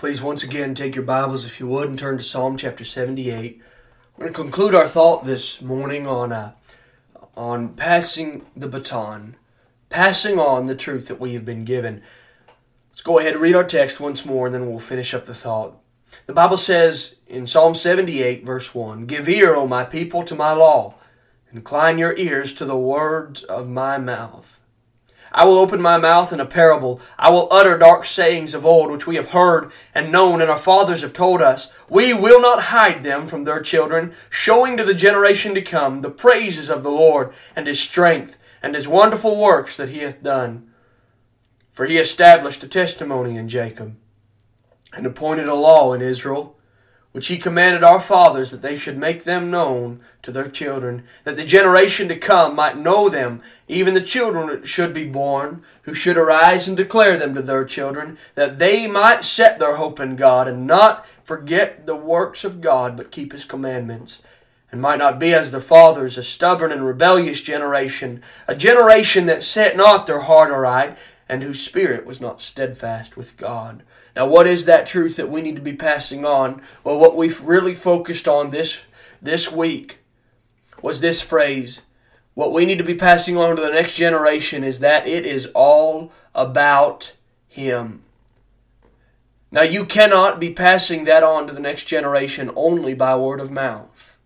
Please once again take your Bibles, if you would, and turn to Psalm chapter 78. We're going to conclude our thought this morning on uh, on passing the baton, passing on the truth that we have been given. Let's go ahead and read our text once more, and then we'll finish up the thought. The Bible says in Psalm 78, verse 1 Give ear, O my people, to my law, incline your ears to the words of my mouth. I will open my mouth in a parable. I will utter dark sayings of old, which we have heard and known, and our fathers have told us. We will not hide them from their children, showing to the generation to come the praises of the Lord, and his strength, and his wonderful works that he hath done. For he established a testimony in Jacob, and appointed a law in Israel which he commanded our fathers that they should make them known to their children, that the generation to come might know them, even the children that should be born, who should arise and declare them to their children, that they might set their hope in God, and not forget the works of God, but keep his commandments, and might not be as their fathers, a stubborn and rebellious generation, a generation that set not their heart aright, and whose spirit was not steadfast with God. Now, what is that truth that we need to be passing on? Well, what we've really focused on this this week was this phrase. What we need to be passing on to the next generation is that it is all about Him. Now, you cannot be passing that on to the next generation only by word of mouth,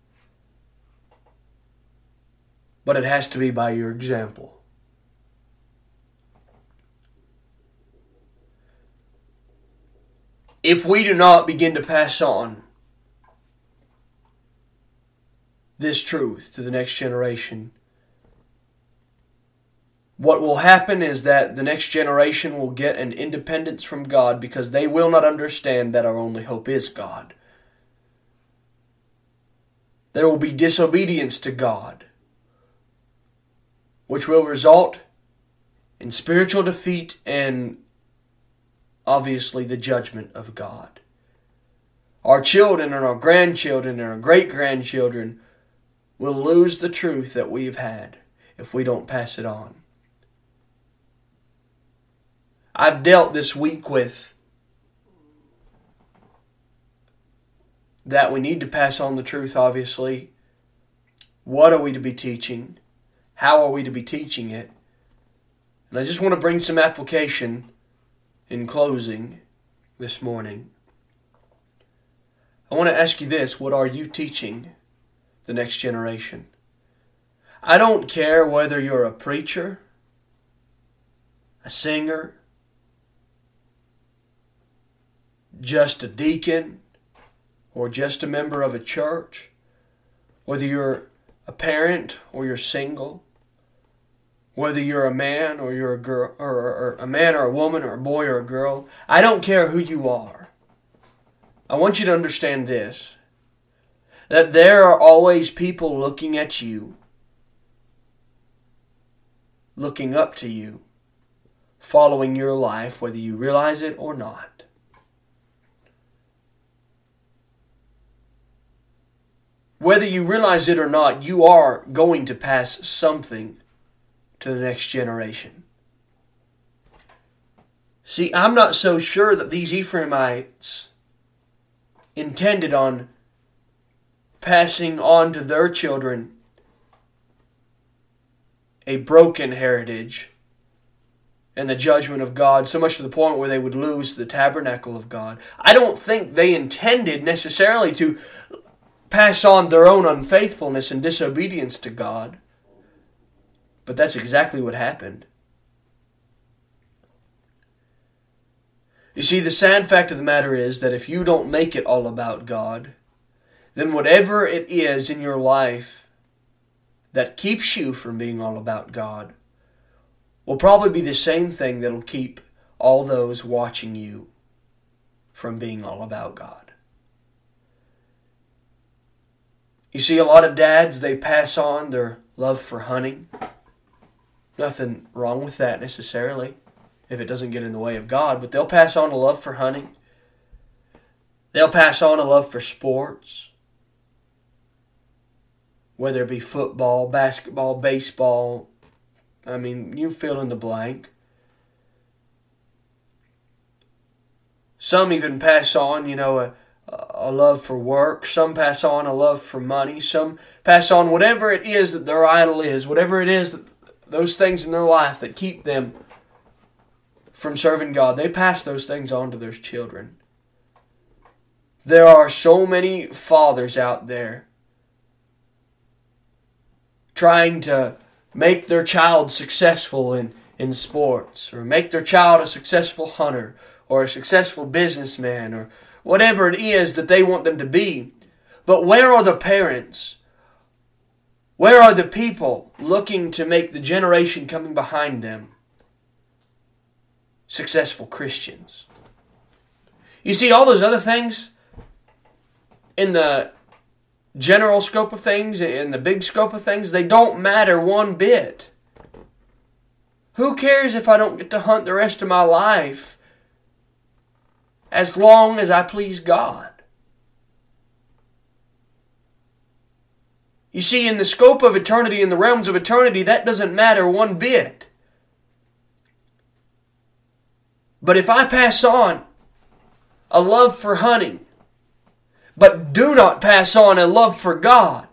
but it has to be by your example. If we do not begin to pass on this truth to the next generation, what will happen is that the next generation will get an independence from God because they will not understand that our only hope is God. There will be disobedience to God, which will result in spiritual defeat and obviously the judgment of God. Our children and our grandchildren and our great grandchildren will lose the truth that we've had if we don't pass it on. I've dealt this week with that we need to pass on the truth, obviously. What are we to be teaching? How are we to be teaching it? And I just want to bring some application in closing this morning, I want to ask you this what are you teaching the next generation? I don't care whether you're a preacher, a singer, just a deacon, or just a member of a church, whether you're a parent or you're single, whether you're a man or you're a girl or, or, a man or a woman or a boy or a girl i don't care who you are. I want you to understand this that there are always people looking at you looking up to you following your life whether you realize it or not. Whether you realize it or not you are going to pass something to the next generation. See, I'm not so sure that these Ephraimites intended on passing on to their children a broken heritage and the judgment of God, so much to the point where they would lose the tabernacle of God. I don't think they intended necessarily to pass on their own unfaithfulness and disobedience to God. But that's exactly what happened. You see, the sad fact of the matter is that if you don't make it all about God, then whatever it is in your life that keeps you from being all about God will probably be the same thing that'll keep all those watching you from being all about God. You see, a lot of dads, they pass on their love for hunting. Nothing wrong with that necessarily, if it doesn't get in the way of God, but they'll pass on a love for hunting. They'll pass on a love for sports, whether it be football, basketball, baseball. I mean, you fill in the blank. Some even pass on, you know, a, a love for work. Some pass on a love for money. Some pass on whatever it is that their idol is, whatever it is that those things in their life that keep them from serving God. They pass those things on to their children. There are so many fathers out there trying to make their child successful in, in sports, or make their child a successful hunter, or a successful businessman, or whatever it is that they want them to be. But where are the parents? Where are the people looking to make the generation coming behind them successful Christians? You see, all those other things in the general scope of things, in the big scope of things, they don't matter one bit. Who cares if I don't get to hunt the rest of my life as long as I please God? You see, in the scope of eternity, in the realms of eternity, that doesn't matter one bit. But if I pass on a love for hunting, but do not pass on a love for God,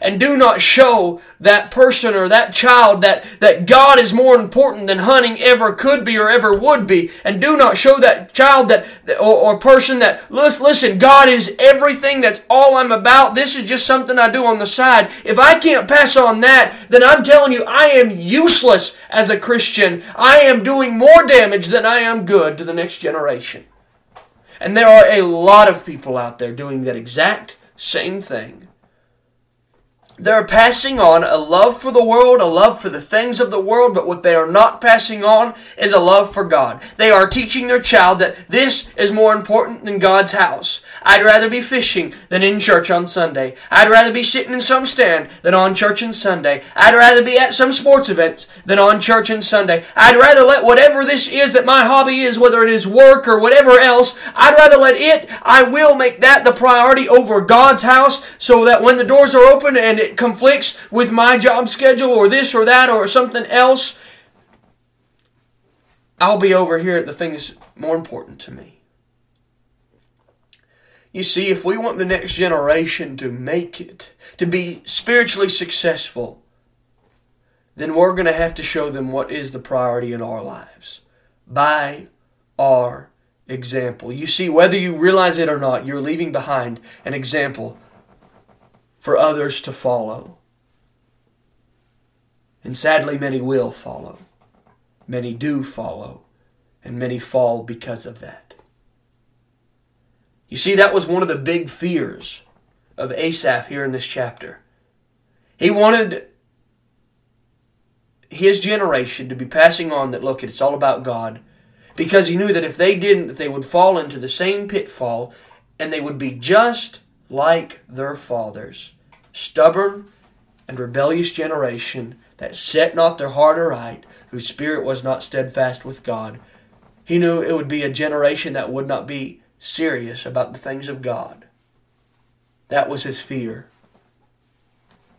and do not show that person or that child that, that God is more important than hunting ever could be or ever would be. And do not show that child that or, or person that listen, God is everything. That's all I'm about. This is just something I do on the side. If I can't pass on that, then I'm telling you, I am useless as a Christian. I am doing more damage than I am good to the next generation. And there are a lot of people out there doing that exact same thing. They're passing on a love for the world, a love for the things of the world, but what they are not passing on is a love for God. They are teaching their child that this is more important than God's house. I'd rather be fishing than in church on Sunday. I'd rather be sitting in some stand than on church on Sunday. I'd rather be at some sports events than on church on Sunday. I'd rather let whatever this is that my hobby is, whether it is work or whatever else, I'd rather let it, I will make that the priority over God's house so that when the doors are open and it conflicts with my job schedule or this or that or something else, I'll be over here at the things more important to me. You see, if we want the next generation to make it, to be spiritually successful, then we're going to have to show them what is the priority in our lives by our example. You see, whether you realize it or not, you're leaving behind an example for others to follow. And sadly, many will follow. Many do follow, and many fall because of that. You see, that was one of the big fears of Asaph here in this chapter. He wanted his generation to be passing on that look, it's all about God, because he knew that if they didn't, that they would fall into the same pitfall and they would be just like their fathers, stubborn and rebellious generation that set not their heart aright, whose spirit was not steadfast with God. He knew it would be a generation that would not be serious about the things of God. That was his fear.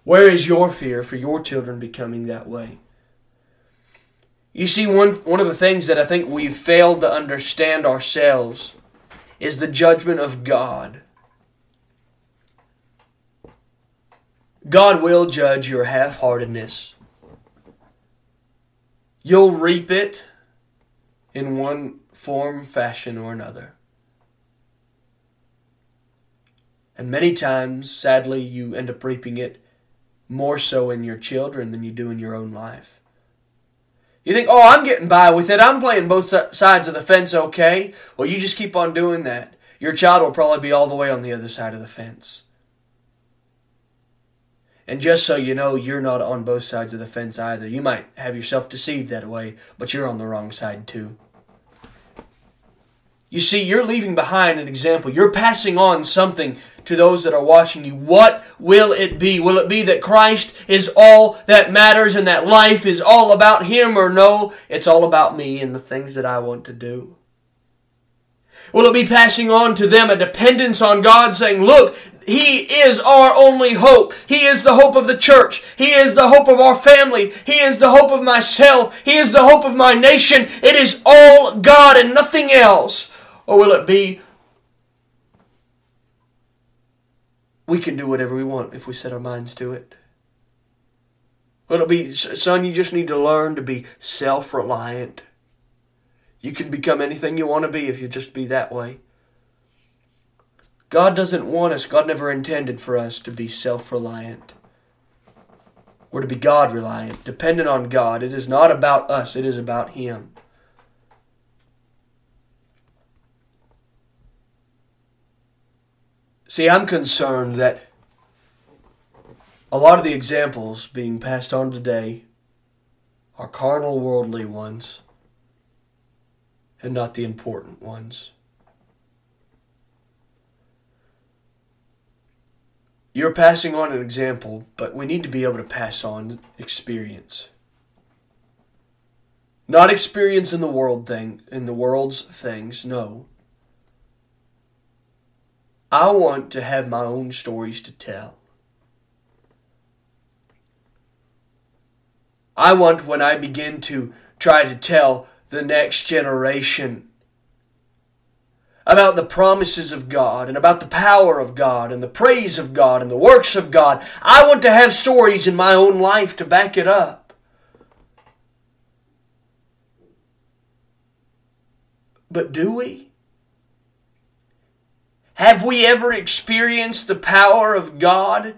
Where is your fear for your children becoming that way? You see, one, one of the things that I think we've failed to understand ourselves is the judgment of God. God will judge your half heartedness. You'll reap it in one form, fashion, or another. And many times, sadly, you end up reaping it more so in your children than you do in your own life. You think, oh, I'm getting by with it. I'm playing both sides of the fence okay. Well, you just keep on doing that. Your child will probably be all the way on the other side of the fence. And just so you know, you're not on both sides of the fence either. You might have yourself deceived that way, but you're on the wrong side too. You see, you're leaving behind an example. You're passing on something to those that are watching you. What will it be? Will it be that Christ is all that matters and that life is all about Him, or no, it's all about me and the things that I want to do? Will it be passing on to them a dependence on God, saying, Look, He is our only hope. He is the hope of the church. He is the hope of our family. He is the hope of myself. He is the hope of my nation. It is all God and nothing else. Or will it be we can do whatever we want if we set our minds to it? Will it be, son, you just need to learn to be self reliant? You can become anything you want to be if you just be that way. God doesn't want us, God never intended for us to be self reliant. We're to be God reliant, dependent on God. It is not about us, it is about Him. See, I'm concerned that a lot of the examples being passed on today are carnal, worldly ones and not the important ones. You're passing on an example, but we need to be able to pass on experience. Not experience in the world thing, in the world's things, no. I want to have my own stories to tell. I want when I begin to try to tell the next generation about the promises of God and about the power of God and the praise of God and the works of God. I want to have stories in my own life to back it up. But do we? Have we ever experienced the power of God?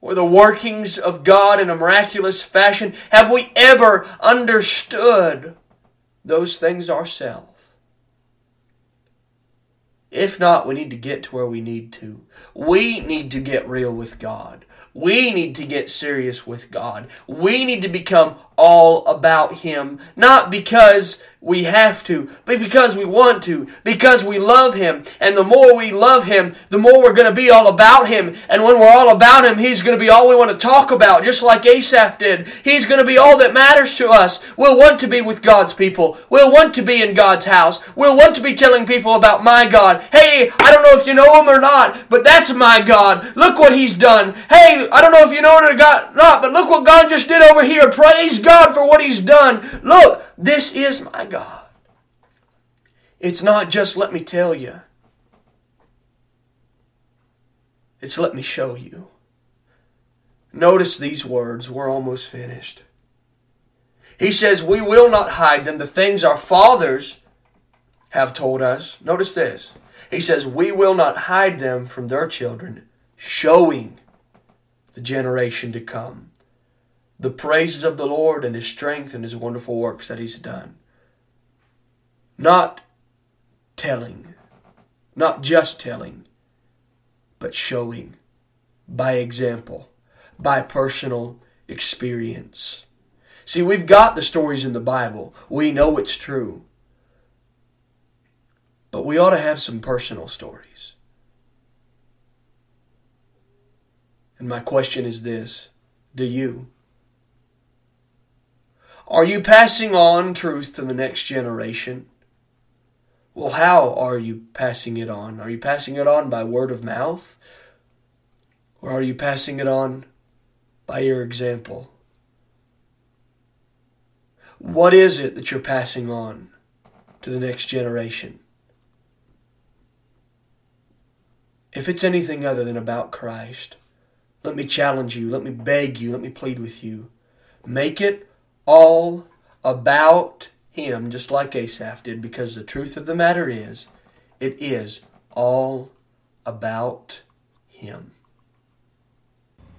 Or the workings of God in a miraculous fashion? Have we ever understood those things ourselves? If not, we need to get to where we need to. We need to get real with God. We need to get serious with God. We need to become all about Him. Not because we have to, but because we want to, because we love Him. And the more we love Him, the more we're going to be all about Him. And when we're all about Him, He's going to be all we want to talk about, just like Asaph did. He's going to be all that matters to us. We'll want to be with God's people. We'll want to be in God's house. We'll want to be telling people about my God. Hey, I don't know if you know Him or not, but that's my God. Look what He's done. Hey, I don't know if you know it or not, but look what God just did over here. Praise God for what He's done. Look, this is my God. It's not just let me tell you, it's let me show you. Notice these words. We're almost finished. He says, We will not hide them, the things our fathers have told us. Notice this. He says, We will not hide them from their children, showing the generation to come the praises of the Lord and his strength and his wonderful works that he's done. Not telling, not just telling, but showing by example, by personal experience. See, we've got the stories in the Bible. We know it's true. But we ought to have some personal stories. And my question is this Do you? Are you passing on truth to the next generation? Well, how are you passing it on? Are you passing it on by word of mouth? Or are you passing it on by your example? What is it that you're passing on to the next generation? If it's anything other than about Christ, let me challenge you, let me beg you, let me plead with you. Make it all about him, just like Asaph did, because the truth of the matter is, it is all about him.